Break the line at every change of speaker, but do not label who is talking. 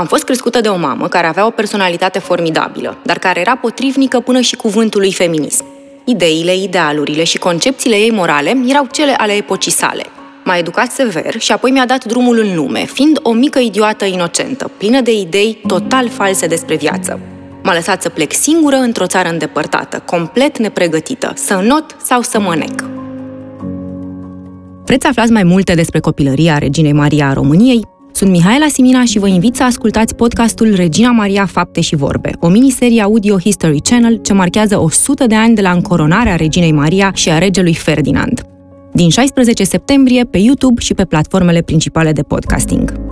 Am fost crescută de o mamă care avea o personalitate formidabilă, dar care era potrivnică până și cuvântului feminism. Ideile, idealurile și concepțiile ei morale erau cele ale epocii sale. M-a educat sever și apoi mi-a dat drumul în lume, fiind o mică idiotă inocentă, plină de idei total false despre viață. M-a lăsat să plec singură într-o țară îndepărtată, complet nepregătită, să not sau să mă nec. Vreți să aflați mai multe despre copilăria Reginei Maria a României? Sunt Mihaela Simina și vă invit să ascultați podcastul Regina Maria Fapte și Vorbe, o miniserie audio History Channel ce marchează 100 de ani de la încoronarea Reginei Maria și a regelui Ferdinand. Din 16 septembrie pe YouTube și pe platformele principale de podcasting.